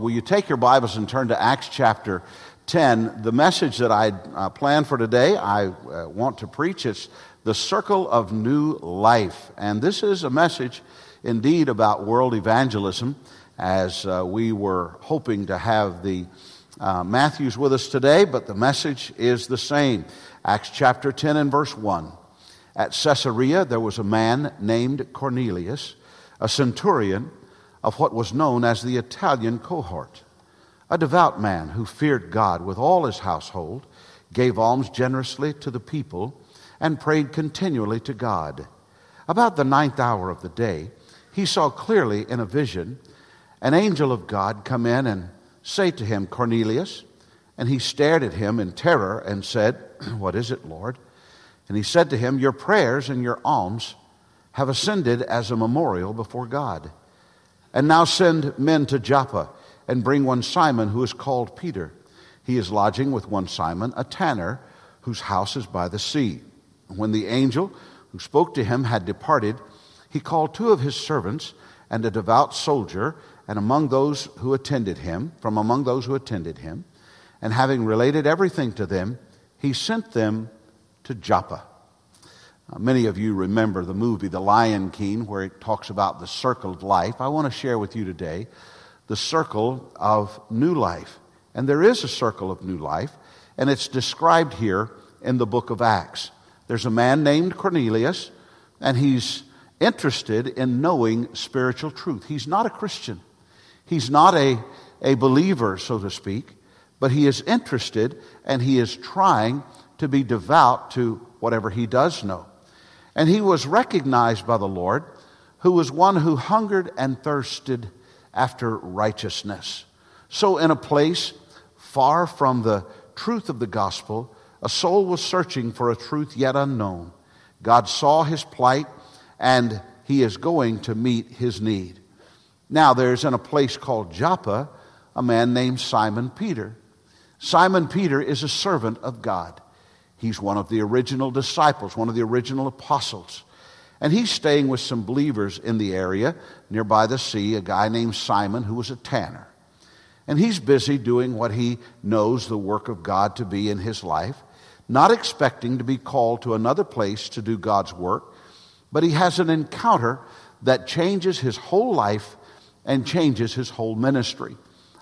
Will you take your Bibles and turn to Acts chapter 10? The message that I uh, planned for today, I uh, want to preach, it's the circle of new life. And this is a message indeed about world evangelism, as uh, we were hoping to have the uh, Matthews with us today, but the message is the same. Acts chapter 10 and verse 1. At Caesarea, there was a man named Cornelius, a centurion of what was known as the Italian cohort, a devout man who feared God with all his household, gave alms generously to the people, and prayed continually to God. About the ninth hour of the day, he saw clearly in a vision an angel of God come in and say to him, Cornelius. And he stared at him in terror and said, What is it, Lord? And he said to him, Your prayers and your alms have ascended as a memorial before God. And now send men to Joppa and bring one Simon who is called Peter. He is lodging with one Simon, a tanner, whose house is by the sea. When the angel who spoke to him had departed, he called two of his servants and a devout soldier, and among those who attended him, from among those who attended him, and having related everything to them, he sent them to Joppa. Uh, many of you remember the movie The Lion King, where it talks about the circle of life. I want to share with you today the circle of new life. And there is a circle of new life, and it's described here in the book of Acts. There's a man named Cornelius, and he's interested in knowing spiritual truth. He's not a Christian, he's not a, a believer, so to speak, but he is interested and he is trying to be devout to whatever he does know. And he was recognized by the Lord, who was one who hungered and thirsted after righteousness. So, in a place far from the truth of the gospel, a soul was searching for a truth yet unknown. God saw his plight, and he is going to meet his need. Now, there's in a place called Joppa a man named Simon Peter. Simon Peter is a servant of God. He's one of the original disciples, one of the original apostles. And he's staying with some believers in the area nearby the sea, a guy named Simon who was a tanner. And he's busy doing what he knows the work of God to be in his life, not expecting to be called to another place to do God's work, but he has an encounter that changes his whole life and changes his whole ministry.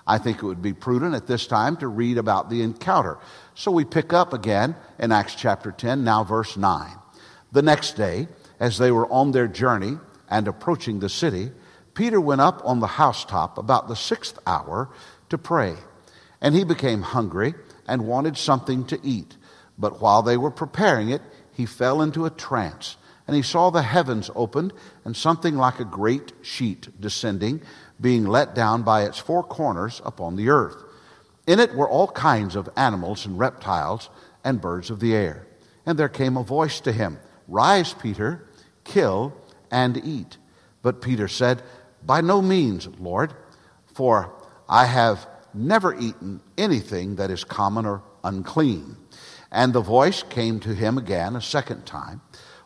I think it would be prudent at this time to read about the encounter. So we pick up again in Acts chapter 10, now verse 9. The next day, as they were on their journey and approaching the city, Peter went up on the housetop about the sixth hour to pray. And he became hungry and wanted something to eat. But while they were preparing it, he fell into a trance. And he saw the heavens opened and something like a great sheet descending, being let down by its four corners upon the earth. In it were all kinds of animals and reptiles and birds of the air. And there came a voice to him Rise, Peter, kill and eat. But Peter said, By no means, Lord, for I have never eaten anything that is common or unclean. And the voice came to him again a second time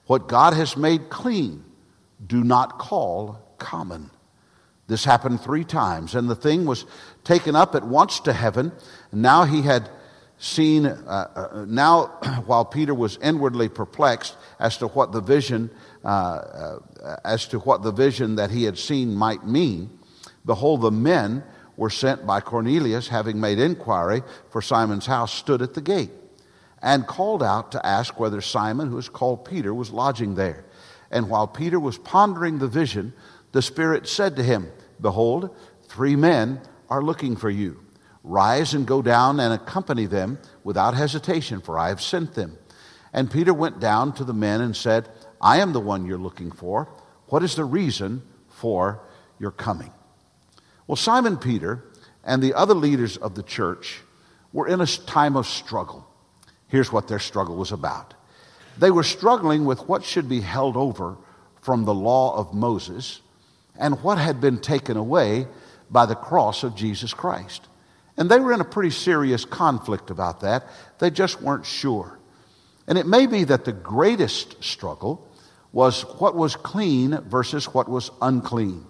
What God has made clean, do not call common. This happened three times, and the thing was taken up at once to heaven. Now he had seen, uh, uh, now while Peter was inwardly perplexed as to what the vision, uh, uh, as to what the vision that he had seen might mean, behold, the men were sent by Cornelius, having made inquiry for Simon's house, stood at the gate and called out to ask whether Simon, who is called Peter, was lodging there. And while Peter was pondering the vision, the Spirit said to him, Behold, three men are looking for you. Rise and go down and accompany them without hesitation, for I have sent them. And Peter went down to the men and said, I am the one you're looking for. What is the reason for your coming? Well, Simon Peter and the other leaders of the church were in a time of struggle. Here's what their struggle was about they were struggling with what should be held over from the law of Moses and what had been taken away by the cross of Jesus Christ. And they were in a pretty serious conflict about that. They just weren't sure. And it may be that the greatest struggle was what was clean versus what was unclean.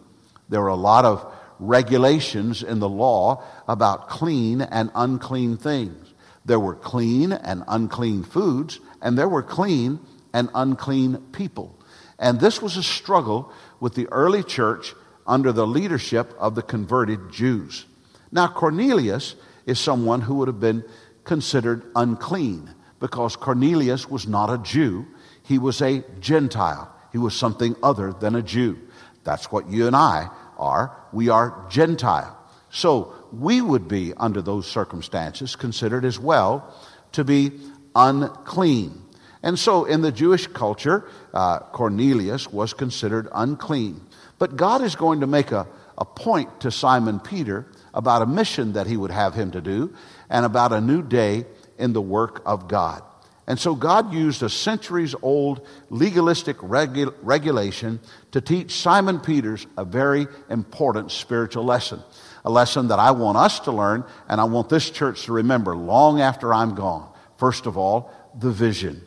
There were a lot of regulations in the law about clean and unclean things. There were clean and unclean foods, and there were clean and unclean people. And this was a struggle with the early church under the leadership of the converted Jews. Now, Cornelius is someone who would have been considered unclean because Cornelius was not a Jew, he was a Gentile. He was something other than a Jew. That's what you and I are. We are Gentile. So we would be, under those circumstances, considered as well to be unclean. And so in the Jewish culture, uh, Cornelius was considered unclean. But God is going to make a, a point to Simon Peter about a mission that he would have him to do and about a new day in the work of God. And so God used a centuries old legalistic regu- regulation to teach Simon Peters a very important spiritual lesson. A lesson that I want us to learn and I want this church to remember long after I'm gone. First of all, the vision.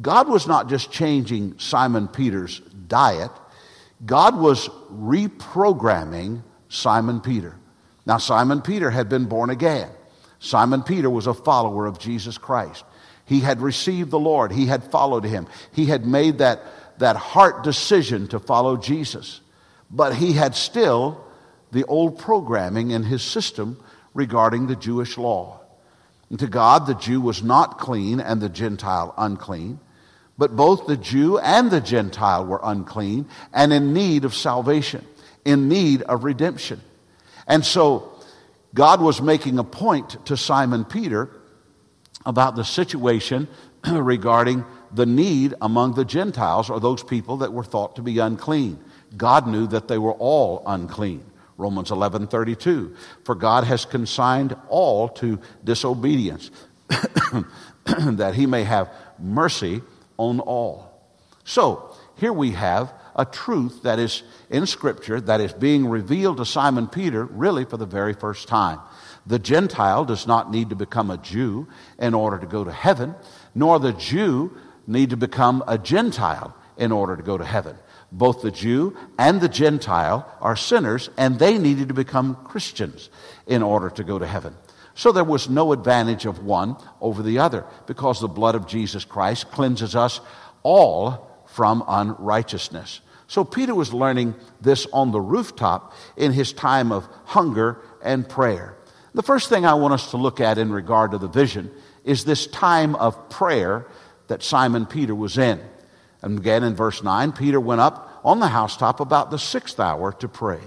God was not just changing Simon Peter's diet, God was reprogramming Simon Peter. Now, Simon Peter had been born again. Simon Peter was a follower of Jesus Christ. He had received the Lord, he had followed him, he had made that, that heart decision to follow Jesus. But he had still the old programming in his system regarding the Jewish law. And to God, the Jew was not clean and the Gentile unclean. But both the Jew and the Gentile were unclean and in need of salvation, in need of redemption. And so God was making a point to Simon Peter about the situation regarding the need among the Gentiles or those people that were thought to be unclean. God knew that they were all unclean. Romans 11:32 For God has consigned all to disobedience that he may have mercy on all. So, here we have a truth that is in Scripture that is being revealed to Simon Peter really for the very first time. The Gentile does not need to become a Jew in order to go to heaven, nor the Jew need to become a Gentile in order to go to heaven. Both the Jew and the Gentile are sinners, and they needed to become Christians in order to go to heaven. So there was no advantage of one over the other because the blood of Jesus Christ cleanses us all from unrighteousness. So Peter was learning this on the rooftop in his time of hunger and prayer. The first thing I want us to look at in regard to the vision is this time of prayer that Simon Peter was in. And again in verse 9, Peter went up on the housetop about the sixth hour to pray.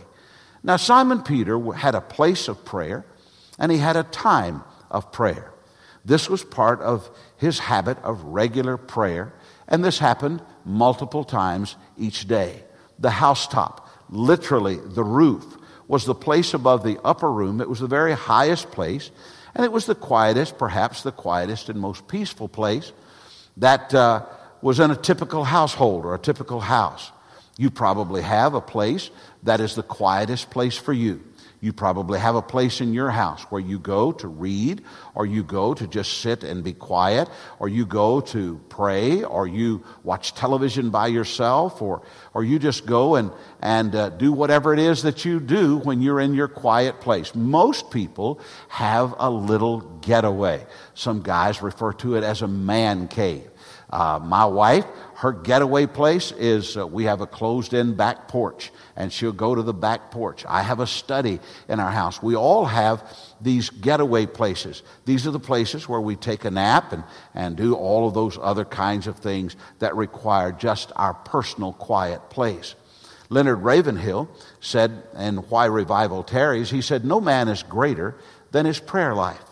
Now, Simon Peter had a place of prayer and he had a time of prayer. This was part of his habit of regular prayer, and this happened multiple times each day. The housetop, literally the roof, was the place above the upper room. It was the very highest place, and it was the quietest, perhaps the quietest and most peaceful place that uh, was in a typical household or a typical house. You probably have a place that is the quietest place for you. You probably have a place in your house where you go to read, or you go to just sit and be quiet, or you go to pray, or you watch television by yourself, or, or you just go and, and uh, do whatever it is that you do when you're in your quiet place. Most people have a little getaway. Some guys refer to it as a man cave. Uh, my wife, her getaway place is uh, we have a closed in back porch, and she'll go to the back porch. I have a study in our house. We all have these getaway places. These are the places where we take a nap and, and do all of those other kinds of things that require just our personal quiet place. Leonard Ravenhill said and Why Revival Tarries, he said, No man is greater than his prayer life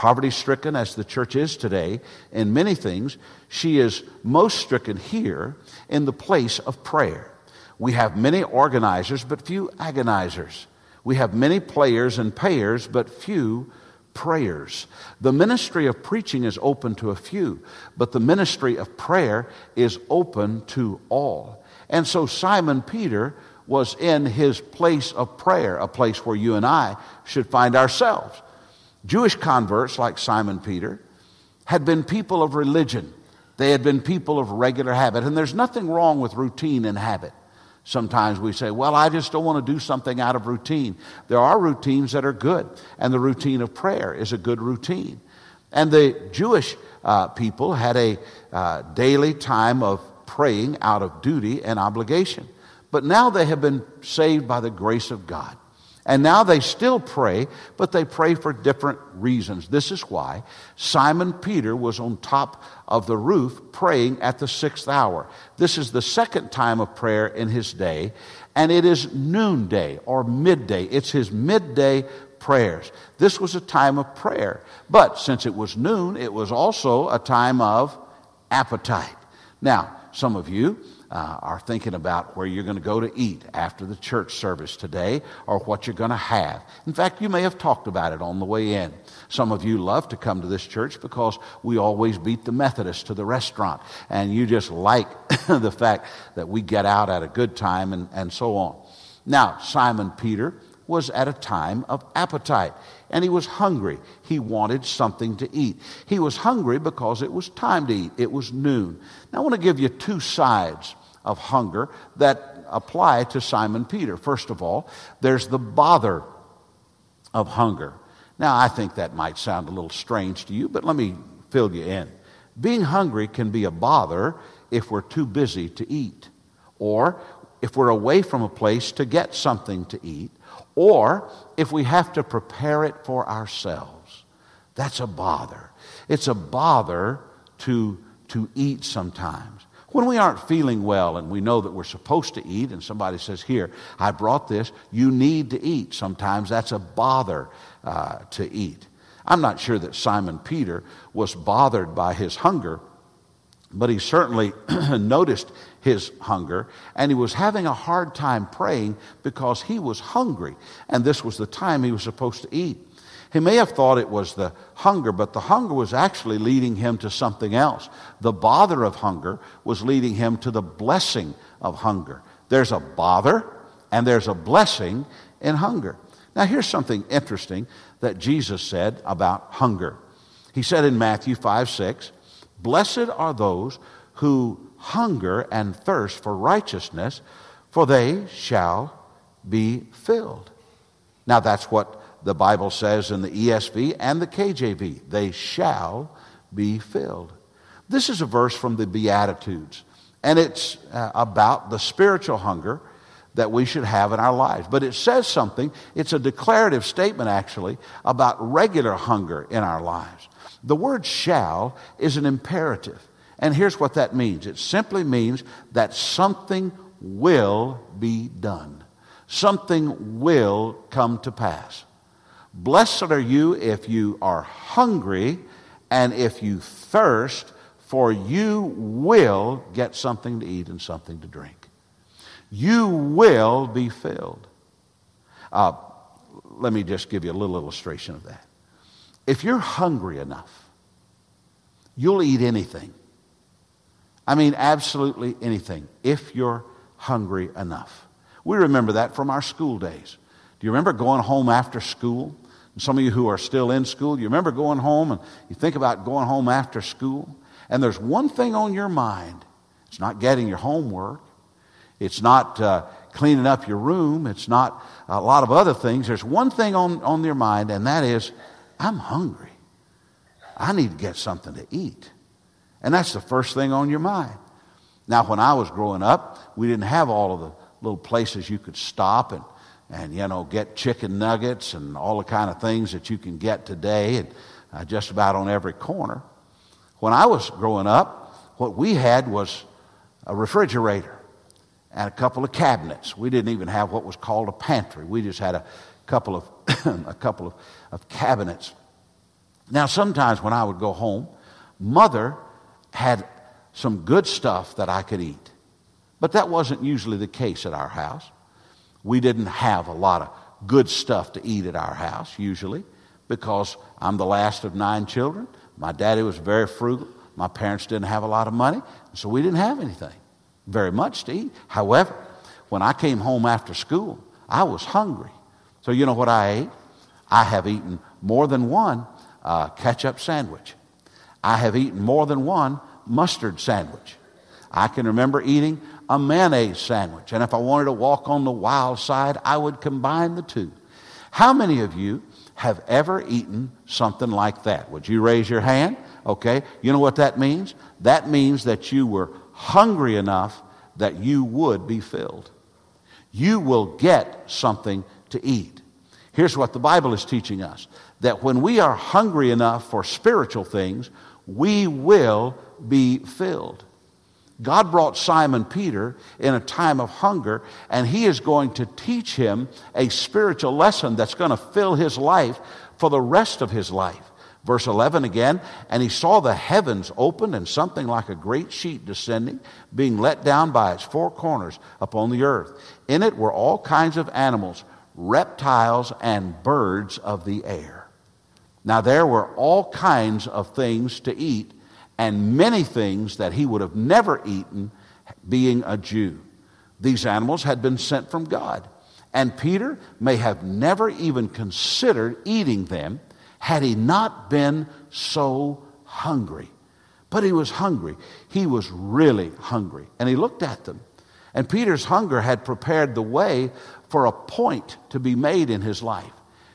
poverty stricken as the church is today in many things, she is most stricken here in the place of prayer. We have many organizers, but few agonizers. We have many players and payers, but few prayers. The ministry of preaching is open to a few, but the ministry of prayer is open to all. And so Simon Peter was in his place of prayer, a place where you and I should find ourselves. Jewish converts like Simon Peter had been people of religion. They had been people of regular habit. And there's nothing wrong with routine and habit. Sometimes we say, Well, I just don't want to do something out of routine. There are routines that are good, and the routine of prayer is a good routine. And the Jewish uh, people had a uh, daily time of praying out of duty and obligation. But now they have been saved by the grace of God. And now they still pray, but they pray for different reasons. This is why Simon Peter was on top of the roof praying at the sixth hour. This is the second time of prayer in his day, and it is noonday or midday. It's his midday prayers. This was a time of prayer. But since it was noon, it was also a time of appetite. Now, some of you uh, are thinking about where you're going to go to eat after the church service today or what you're going to have. In fact, you may have talked about it on the way in. Some of you love to come to this church because we always beat the Methodists to the restaurant, and you just like the fact that we get out at a good time and, and so on. Now, Simon Peter was at a time of appetite and he was hungry. He wanted something to eat. He was hungry because it was time to eat. It was noon. Now, I want to give you two sides of hunger that apply to Simon Peter. First of all, there's the bother of hunger. Now, I think that might sound a little strange to you, but let me fill you in. Being hungry can be a bother if we're too busy to eat, or if we're away from a place to get something to eat, or if we have to prepare it for ourselves. That's a bother. It's a bother to, to eat sometimes. When we aren't feeling well and we know that we're supposed to eat, and somebody says, Here, I brought this, you need to eat. Sometimes that's a bother uh, to eat. I'm not sure that Simon Peter was bothered by his hunger, but he certainly noticed his hunger, and he was having a hard time praying because he was hungry, and this was the time he was supposed to eat. He may have thought it was the hunger, but the hunger was actually leading him to something else. The bother of hunger was leading him to the blessing of hunger. There's a bother and there's a blessing in hunger. Now, here's something interesting that Jesus said about hunger. He said in Matthew 5 6, Blessed are those who hunger and thirst for righteousness, for they shall be filled. Now, that's what the Bible says in the ESV and the KJV, they shall be filled. This is a verse from the Beatitudes, and it's uh, about the spiritual hunger that we should have in our lives. But it says something, it's a declarative statement actually, about regular hunger in our lives. The word shall is an imperative. And here's what that means it simply means that something will be done, something will come to pass. Blessed are you if you are hungry and if you thirst, for you will get something to eat and something to drink. You will be filled. Uh, let me just give you a little illustration of that. If you're hungry enough, you'll eat anything. I mean, absolutely anything, if you're hungry enough. We remember that from our school days. Do you remember going home after school? And some of you who are still in school, you remember going home and you think about going home after school? And there's one thing on your mind it's not getting your homework, it's not uh, cleaning up your room, it's not a lot of other things. There's one thing on, on your mind, and that is, I'm hungry. I need to get something to eat. And that's the first thing on your mind. Now, when I was growing up, we didn't have all of the little places you could stop and and you know get chicken nuggets and all the kind of things that you can get today and uh, just about on every corner. When i was growing up what we had was a refrigerator and a couple of cabinets. We didn't even have what was called a pantry. We just had a couple of a couple of, of cabinets. Now sometimes when i would go home mother had some good stuff that i could eat but that wasn't usually the case at our house we didn't have a lot of good stuff to eat at our house, usually, because I'm the last of nine children. My daddy was very frugal. My parents didn't have a lot of money, so we didn't have anything very much to eat. However, when I came home after school, I was hungry. So, you know what I ate? I have eaten more than one uh, ketchup sandwich. I have eaten more than one mustard sandwich. I can remember eating a mayonnaise sandwich. And if I wanted to walk on the wild side, I would combine the two. How many of you have ever eaten something like that? Would you raise your hand? Okay. You know what that means? That means that you were hungry enough that you would be filled. You will get something to eat. Here's what the Bible is teaching us that when we are hungry enough for spiritual things, we will be filled. God brought Simon Peter in a time of hunger, and he is going to teach him a spiritual lesson that's going to fill his life for the rest of his life. Verse 11 again, and he saw the heavens opened and something like a great sheet descending, being let down by its four corners upon the earth. In it were all kinds of animals, reptiles, and birds of the air. Now there were all kinds of things to eat and many things that he would have never eaten being a Jew. These animals had been sent from God. And Peter may have never even considered eating them had he not been so hungry. But he was hungry. He was really hungry. And he looked at them. And Peter's hunger had prepared the way for a point to be made in his life.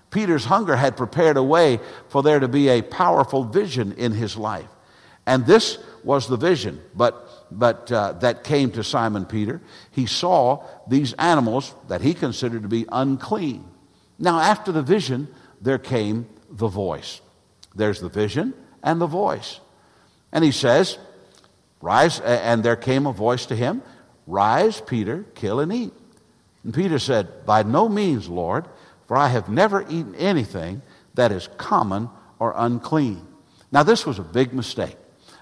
Peter's hunger had prepared a way for there to be a powerful vision in his life. And this was the vision, but, but uh, that came to Simon Peter. He saw these animals that he considered to be unclean. Now, after the vision, there came the voice. There's the vision and the voice. And he says, Rise, and there came a voice to him, Rise, Peter, kill and eat. And Peter said, By no means, Lord, for I have never eaten anything that is common or unclean. Now, this was a big mistake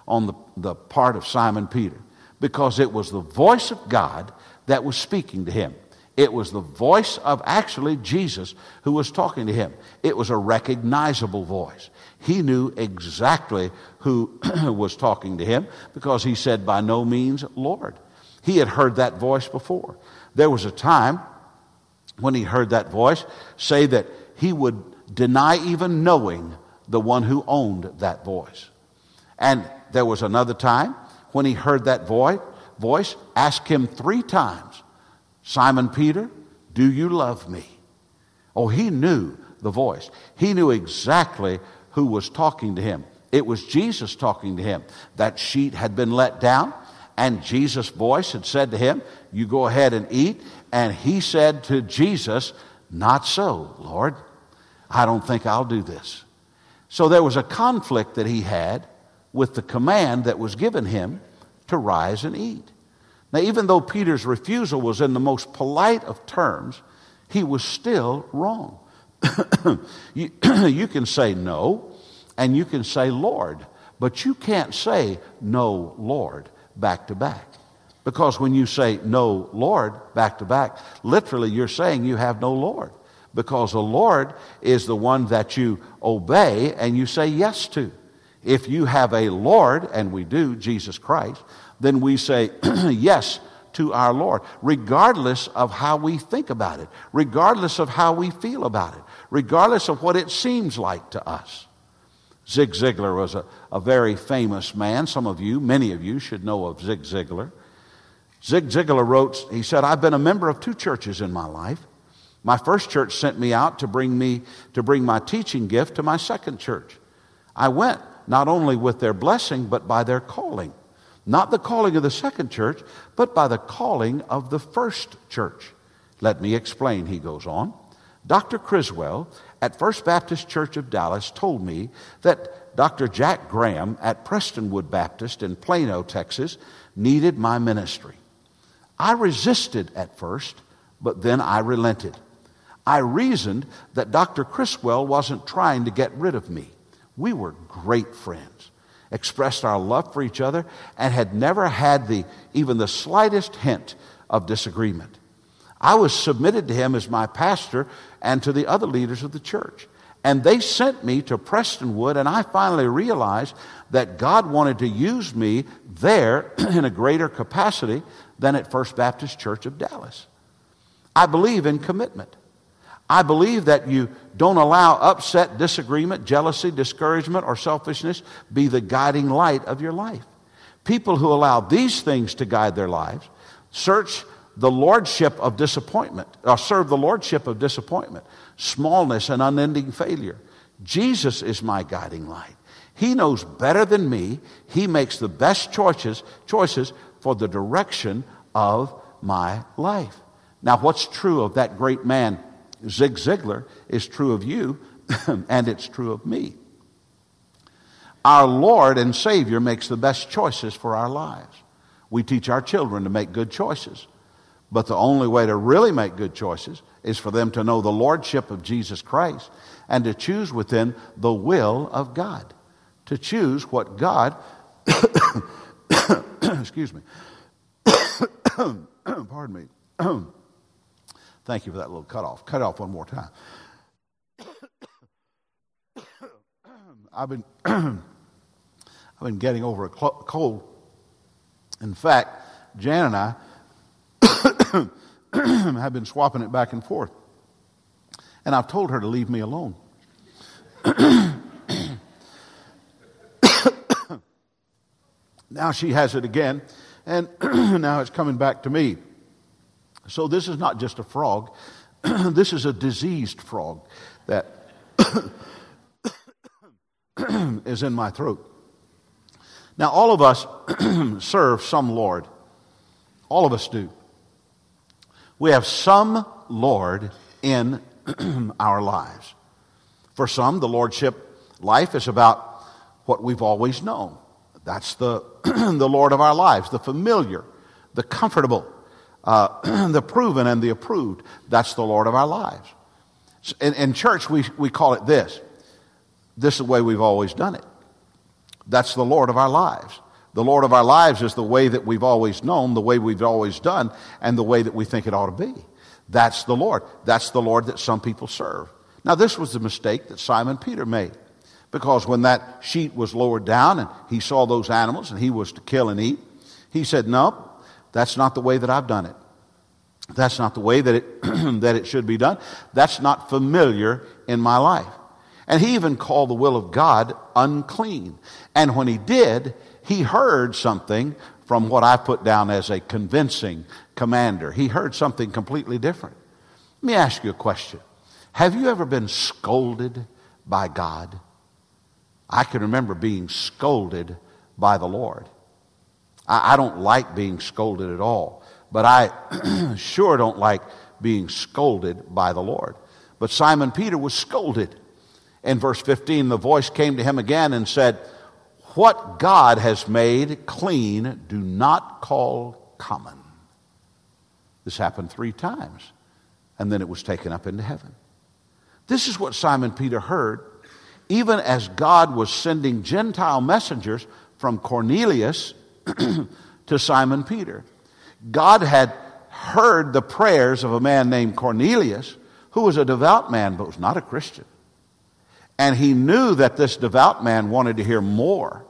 on the, the part of Simon Peter because it was the voice of God that was speaking to him. It was the voice of actually Jesus who was talking to him. It was a recognizable voice. He knew exactly who was talking to him because he said, By no means, Lord. He had heard that voice before. There was a time when he heard that voice say that he would deny even knowing the one who owned that voice. And there was another time when he heard that voice, ask him three times, Simon Peter, do you love me? Oh, he knew the voice. He knew exactly who was talking to him. It was Jesus talking to him. That sheet had been let down, and Jesus' voice had said to him, You go ahead and eat. And he said to Jesus, Not so, Lord. I don't think I'll do this. So there was a conflict that he had with the command that was given him to rise and eat. Now, even though Peter's refusal was in the most polite of terms, he was still wrong. you, you can say no, and you can say Lord, but you can't say no, Lord, back to back. Because when you say no, Lord, back to back, literally you're saying you have no Lord. Because the Lord is the one that you obey and you say yes to. If you have a Lord, and we do, Jesus Christ, then we say yes to our Lord, regardless of how we think about it, regardless of how we feel about it, regardless of what it seems like to us. Zig Ziglar was a, a very famous man. Some of you, many of you, should know of Zig Ziglar. Zig Ziglar wrote, he said, I've been a member of two churches in my life. My first church sent me out to bring me to bring my teaching gift to my second church. I went not only with their blessing, but by their calling. Not the calling of the second church, but by the calling of the first church. Let me explain, he goes on. Dr. Criswell at First Baptist Church of Dallas told me that Dr. Jack Graham at Prestonwood Baptist in Plano, Texas, needed my ministry. I resisted at first, but then I relented. I reasoned that Dr. Criswell wasn't trying to get rid of me. We were great friends, expressed our love for each other, and had never had the, even the slightest hint of disagreement. I was submitted to him as my pastor and to the other leaders of the church. And they sent me to Prestonwood, and I finally realized that God wanted to use me there in a greater capacity than at First Baptist Church of Dallas. I believe in commitment. I believe that you don't allow upset, disagreement, jealousy, discouragement, or selfishness be the guiding light of your life. People who allow these things to guide their lives, Search the lordship of disappointment, or serve the lordship of disappointment, smallness, and unending failure. Jesus is my guiding light. He knows better than me. He makes the best choices, choices for the direction of my life. Now, what's true of that great man, Zig Ziglar, is true of you, and it's true of me. Our Lord and Savior makes the best choices for our lives. We teach our children to make good choices. But the only way to really make good choices is for them to know the Lordship of Jesus Christ and to choose within the will of God. To choose what God, excuse me, pardon me. Thank you for that little cutoff. Cut off one more time. I've been I've been getting over a cold. In fact, Jan and I have been swapping it back and forth. And I've told her to leave me alone. now she has it again, and now it's coming back to me. So this is not just a frog, this is a diseased frog that is in my throat. Now, all of us serve some Lord. All of us do. We have some Lord in our lives. For some, the Lordship life is about what we've always known. That's the, the Lord of our lives, the familiar, the comfortable, uh, the proven, and the approved. That's the Lord of our lives. In, in church, we, we call it this. This is the way we've always done it. That's the Lord of our lives. The Lord of our lives is the way that we've always known, the way we've always done, and the way that we think it ought to be. That's the Lord. That's the Lord that some people serve. Now, this was the mistake that Simon Peter made. Because when that sheet was lowered down and he saw those animals and he was to kill and eat, he said, No, that's not the way that I've done it. That's not the way that it, that it should be done. That's not familiar in my life. And he even called the will of God unclean. And when he did, he heard something from what I put down as a convincing commander. He heard something completely different. Let me ask you a question. Have you ever been scolded by God? I can remember being scolded by the Lord. I, I don't like being scolded at all, but I sure don't like being scolded by the Lord. But Simon Peter was scolded. In verse 15, the voice came to him again and said, What God has made clean, do not call common. This happened three times, and then it was taken up into heaven. This is what Simon Peter heard, even as God was sending Gentile messengers from Cornelius to Simon Peter. God had heard the prayers of a man named Cornelius, who was a devout man but was not a Christian. And he knew that this devout man wanted to hear more.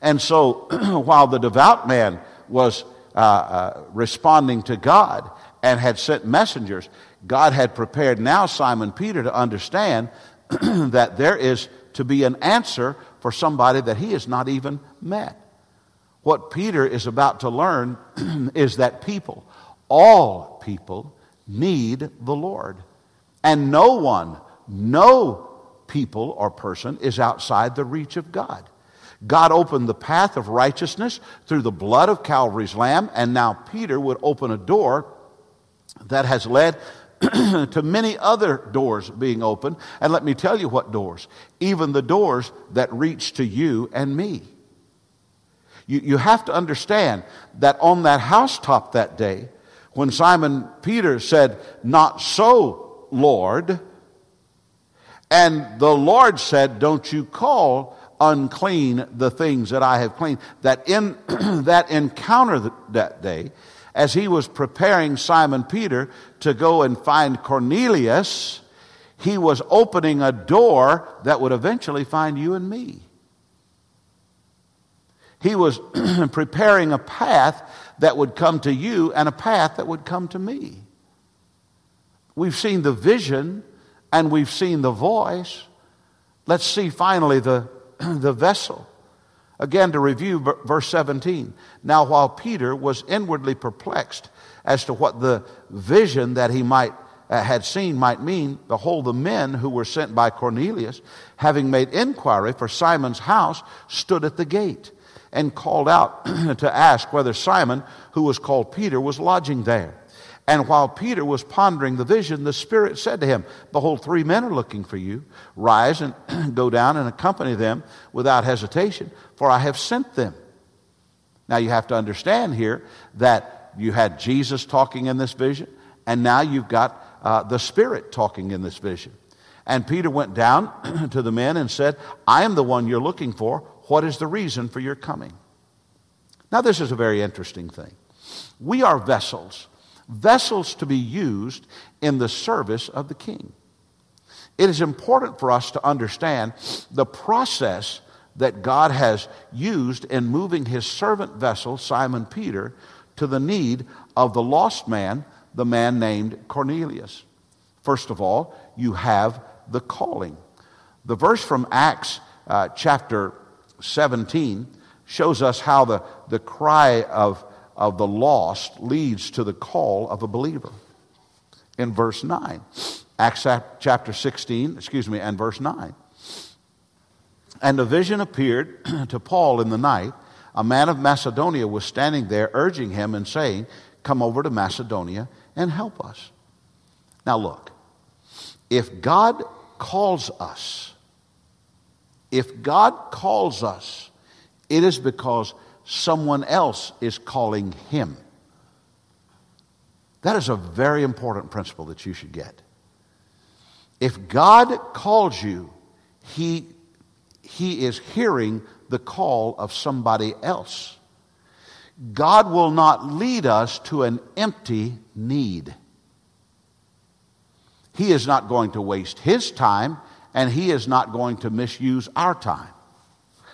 And so while the devout man was uh, uh, responding to God and had sent messengers, God had prepared now Simon Peter to understand that there is to be an answer for somebody that he has not even met. What Peter is about to learn is that people, all people, need the Lord. And no one, no people or person is outside the reach of God. God opened the path of righteousness through the blood of Calvary's Lamb, and now Peter would open a door that has led to many other doors being opened. And let me tell you what doors, even the doors that reach to you and me. You, you have to understand that on that housetop that day, when Simon Peter said, Not so, Lord, and the Lord said, Don't you call unclean the things that I have cleaned. That in that encounter that day, as he was preparing Simon Peter to go and find Cornelius, he was opening a door that would eventually find you and me. He was preparing a path that would come to you and a path that would come to me. We've seen the vision and we've seen the voice. Let's see finally the, the vessel. Again, to review verse 17. Now, while Peter was inwardly perplexed as to what the vision that he might uh, had seen might mean, behold, the men who were sent by Cornelius, having made inquiry for Simon's house, stood at the gate and called out to ask whether Simon, who was called Peter, was lodging there. And while Peter was pondering the vision, the Spirit said to him, Behold, three men are looking for you. Rise and go down and accompany them without hesitation, for I have sent them. Now you have to understand here that you had Jesus talking in this vision, and now you've got uh, the Spirit talking in this vision. And Peter went down to the men and said, I am the one you're looking for. What is the reason for your coming? Now, this is a very interesting thing. We are vessels, vessels to be used in the service of the king. It is important for us to understand the process that God has used in moving his servant vessel, Simon Peter, to the need of the lost man the man named Cornelius. First of all, you have the calling. The verse from Acts uh, chapter 17 shows us how the, the cry of, of the lost leads to the call of a believer. In verse 9, Acts chapter 16, excuse me, and verse 9. And a vision appeared to Paul in the night. A man of Macedonia was standing there, urging him and saying, Come over to Macedonia and help us. Now, look, if God calls us, if God calls us, it is because someone else is calling him. That is a very important principle that you should get. If God calls you, he, he is hearing the call of somebody else. God will not lead us to an empty need. He is not going to waste His time, and He is not going to misuse our time.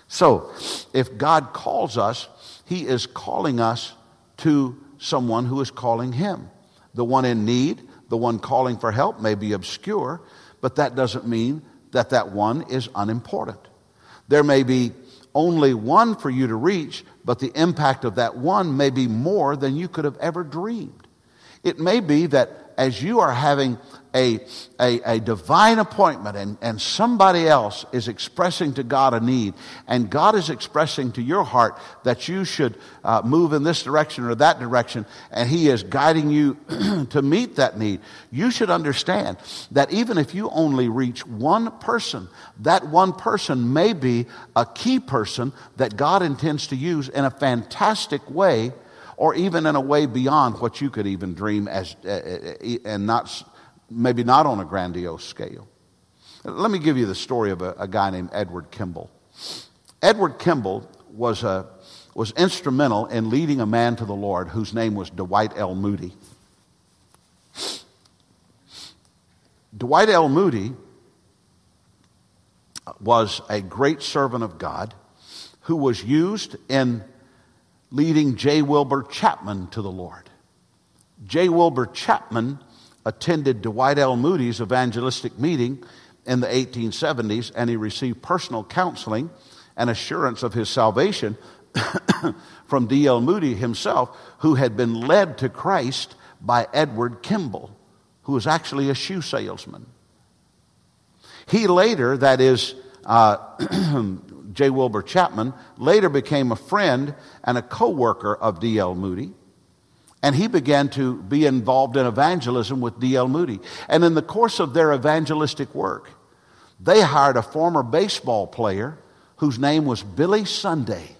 So, if God calls us, He is calling us to someone who is calling Him. The one in need, the one calling for help may be obscure, but that doesn't mean that that one is unimportant. There may be only one for you to reach, but the impact of that one may be more than you could have ever dreamed. It may be that as you are having a, a, a, divine appointment and, and somebody else is expressing to God a need, and God is expressing to your heart that you should uh, move in this direction or that direction, and He is guiding you to meet that need, you should understand that even if you only reach one person, that one person may be a key person that God intends to use in a fantastic way or even in a way beyond what you could even dream as uh, uh, and not maybe not on a grandiose scale. Let me give you the story of a, a guy named Edward Kimball. Edward Kimball was, a, was instrumental in leading a man to the Lord whose name was Dwight L. Moody. Dwight L. Moody was a great servant of God who was used in leading J. Wilbur Chapman to the Lord. J. Wilbur Chapman attended Dwight L. Moody's evangelistic meeting in the 1870s, and he received personal counseling and assurance of his salvation from D.L. Moody himself, who had been led to Christ by Edward Kimball, who was actually a shoe salesman. He later, that is, uh, J. Wilbur Chapman, later became a friend and a co worker of D.L. Moody. And he began to be involved in evangelism with D.L. Moody. And in the course of their evangelistic work, they hired a former baseball player whose name was Billy Sunday.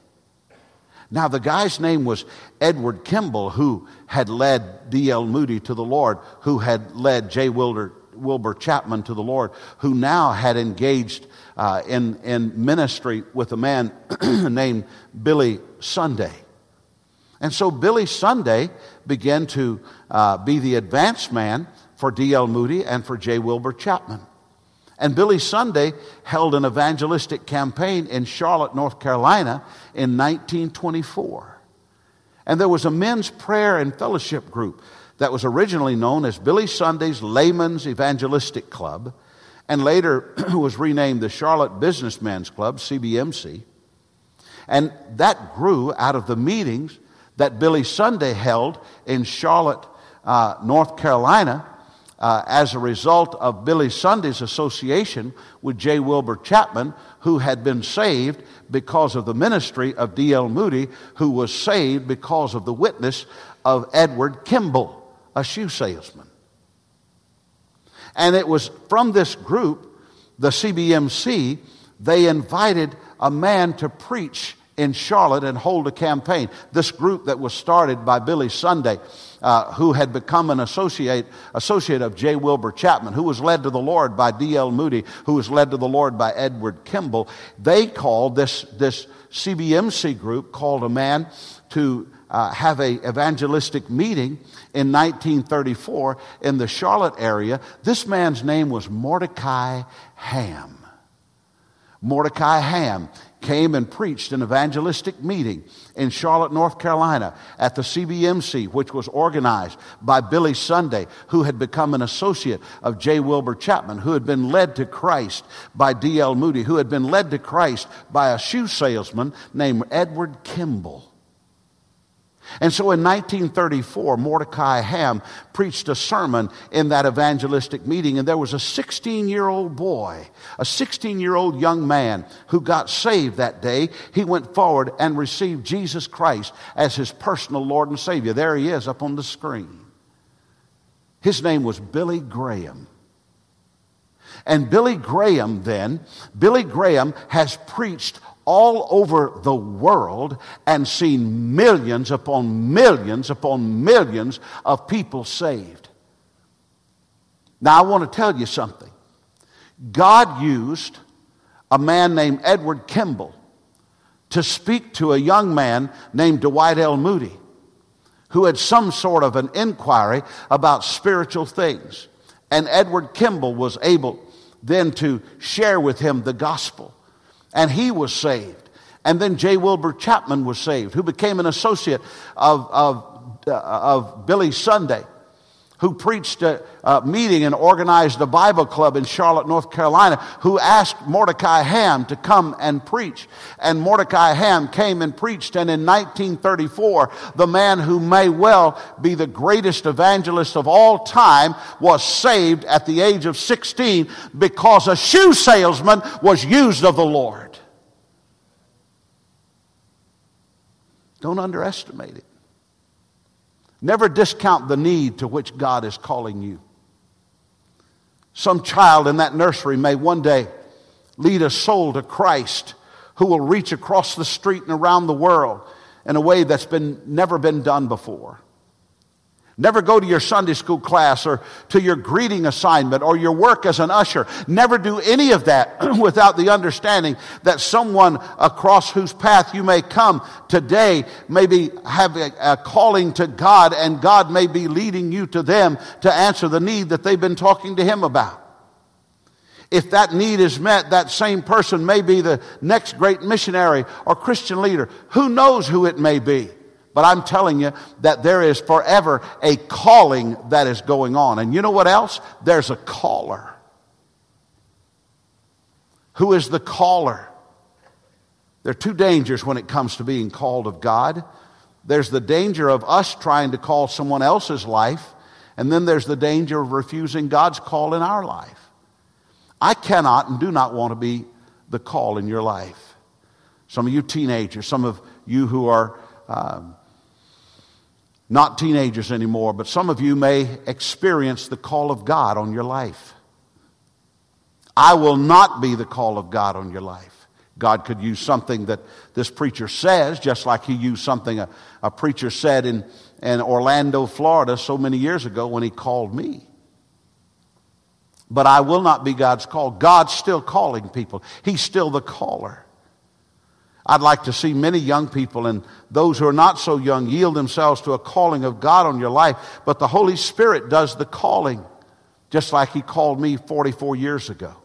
Now, the guy's name was Edward Kimball, who had led D.L. Moody to the Lord, who had led J. Wilbur, Wilbur Chapman to the Lord, who now had engaged uh, in, in ministry with a man named Billy Sunday. And so Billy Sunday began to uh, be the advance man for D.L. Moody and for J. Wilbur Chapman. And Billy Sunday held an evangelistic campaign in Charlotte, North Carolina in 1924. And there was a men's prayer and fellowship group that was originally known as Billy Sunday's Layman's Evangelistic Club and later was renamed the Charlotte Businessmen's Club, CBMC. And that grew out of the meetings that Billy Sunday held in Charlotte, uh, North Carolina, uh, as a result of Billy Sunday's association with J. Wilbur Chapman, who had been saved because of the ministry of D.L. Moody, who was saved because of the witness of Edward Kimball, a shoe salesman. And it was from this group, the CBMC, they invited a man to preach in Charlotte and hold a campaign. This group that was started by Billy Sunday, uh, who had become an associate, associate of J. Wilbur Chapman, who was led to the Lord by D.L. Moody, who was led to the Lord by Edward Kimball, they called this, this CBMC group, called a man to uh, have a evangelistic meeting in 1934 in the Charlotte area. This man's name was Mordecai Ham. Mordecai Ham came and preached an evangelistic meeting in Charlotte, North Carolina at the CBMC, which was organized by Billy Sunday, who had become an associate of J. Wilbur Chapman, who had been led to Christ by D.L. Moody, who had been led to Christ by a shoe salesman named Edward Kimball. And so in 1934, Mordecai Ham preached a sermon in that evangelistic meeting, and there was a 16 year old boy, a 16 year old young man who got saved that day. He went forward and received Jesus Christ as his personal Lord and Savior. There he is up on the screen. His name was Billy Graham. And Billy Graham, then, Billy Graham has preached all over the world and seen millions upon millions upon millions of people saved. Now, I want to tell you something. God used a man named Edward Kimball to speak to a young man named Dwight L. Moody who had some sort of an inquiry about spiritual things. And Edward Kimball was able then to share with him the gospel and he was saved. And then J. Wilbur Chapman was saved, who became an associate of, of, uh, of Billy Sunday, who preached a, a, meeting and organized a Bible club in Charlotte, North Carolina, who asked Mordecai Ham to come and preach. And Mordecai Ham came and preached. And in 1934, the man who may well be the greatest evangelist of all time was saved at the age of 16 because a shoe salesman was used of the Lord. Don't underestimate it. Never discount the need to which God is calling you. Some child in that nursery may one day lead a soul to Christ who will reach across the street and around the world in a way that's been, never been done before. Never go to your Sunday school class or to your greeting assignment or your work as an usher. Never do any of that without the understanding that someone across whose path you may come today maybe have a, a, calling to God and God may be leading you to them to answer the need that they've been talking to Him about. If that need is met, that same person may be the next great missionary or Christian leader. Who knows who it may be? But I'm telling you that there is forever a calling that is going on. And you know what else? There's a caller. Who is the caller? There are two dangers when it comes to being called of God. There's the danger of us trying to call someone else's life, and then there's the danger of refusing God's call in our life. I cannot and do not want to be the call in your life. Some of you teenagers, some of you who are um, not teenagers anymore, but some of you may experience the call of God on your life. I will not be the call of God on your life. God could use something that this preacher says, just like he used something a, a preacher said in, in Orlando, Florida, so many years ago when he called me. But I will not be God's call. God's still calling people, He's still the caller. I'd like to see many young people and those who are not so young yield themselves to a calling of God on your life, but the Holy Spirit does the calling, just like He called me 44 years ago.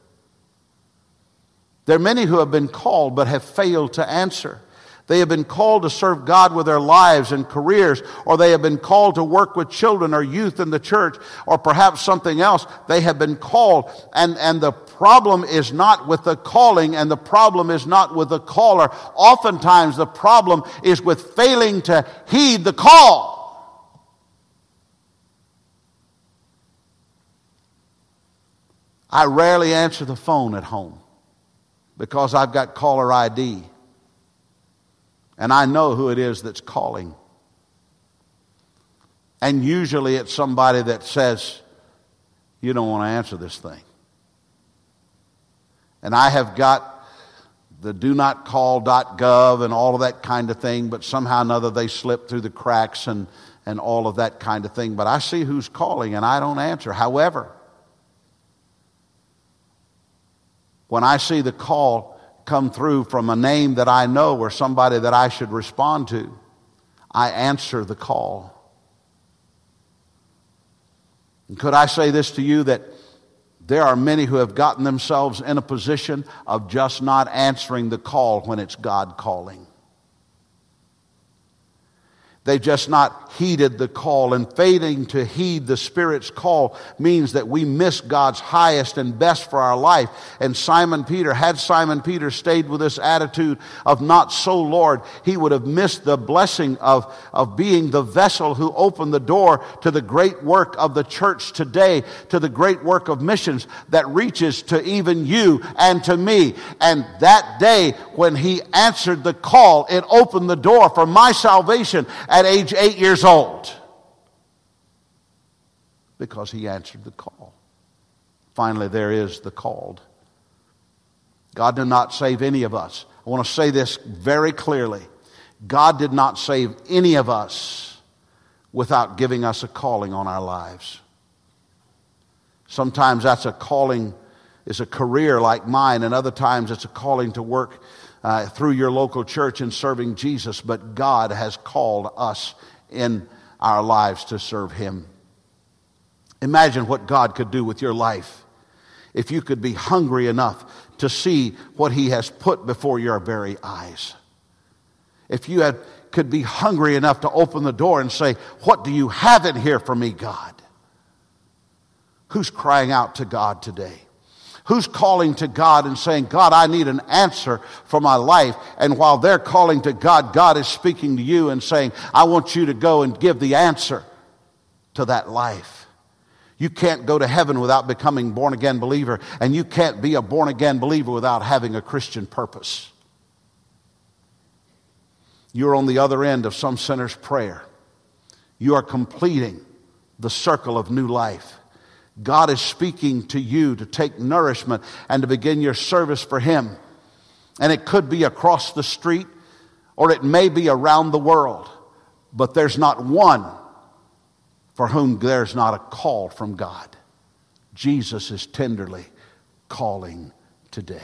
There are many who have been called but have failed to answer. They have been called to serve God with their lives and careers, or they have been called to work with children or youth in the church, or perhaps something else. They have been called, and, and the problem is not with the calling, and the problem is not with the caller. Oftentimes, the problem is with failing to heed the call. I rarely answer the phone at home because I've got caller ID. And I know who it is that's calling. And usually it's somebody that says, You don't want to answer this thing. And I have got the do not call.gov and all of that kind of thing, but somehow or another they slip through the cracks and, and all of that kind of thing. But I see who's calling and I don't answer. However, when I see the call, come through from a name that I know or somebody that I should respond to, I answer the call. And could I say this to you that there are many who have gotten themselves in a position of just not answering the call when it's God calling? They've just not heeded the call. And failing to heed the Spirit's call means that we miss God's highest and best for our life. And Simon Peter, had Simon Peter stayed with this attitude of not so, Lord, he would have missed the blessing of, of being the vessel who opened the door to the great work of the church today, to the great work of missions that reaches to even you and to me. And that day when he answered the call, it opened the door for my salvation at age eight years old because he answered the call. Finally, there is the called. God did not save any of us. I want to say this very clearly. God did not save any of us without giving us a calling on our lives. Sometimes that's a calling, is a career like mine, and other times it's a calling to work uh, through your local church in serving Jesus, but God has called us in our lives to serve Him. Imagine what God could do with your life if you could be hungry enough to see what He has put before your very eyes. If you had, could be hungry enough to open the door and say, What do you have in here for me, God? Who's crying out to God today? Who's calling to God and saying, God, I need an answer for my life? And while they're calling to God, God is speaking to you and saying, I want you to go and give the answer to that life. You can't go to heaven without becoming born again believer, and you can't be a born again believer without having a Christian purpose. You're on the other end of some sinner's prayer. You are completing the circle of new life. God is speaking to you to take nourishment and to begin your service for Him. And it could be across the street or it may be around the world, but there's not one for whom there's not a call from God. Jesus is tenderly calling today.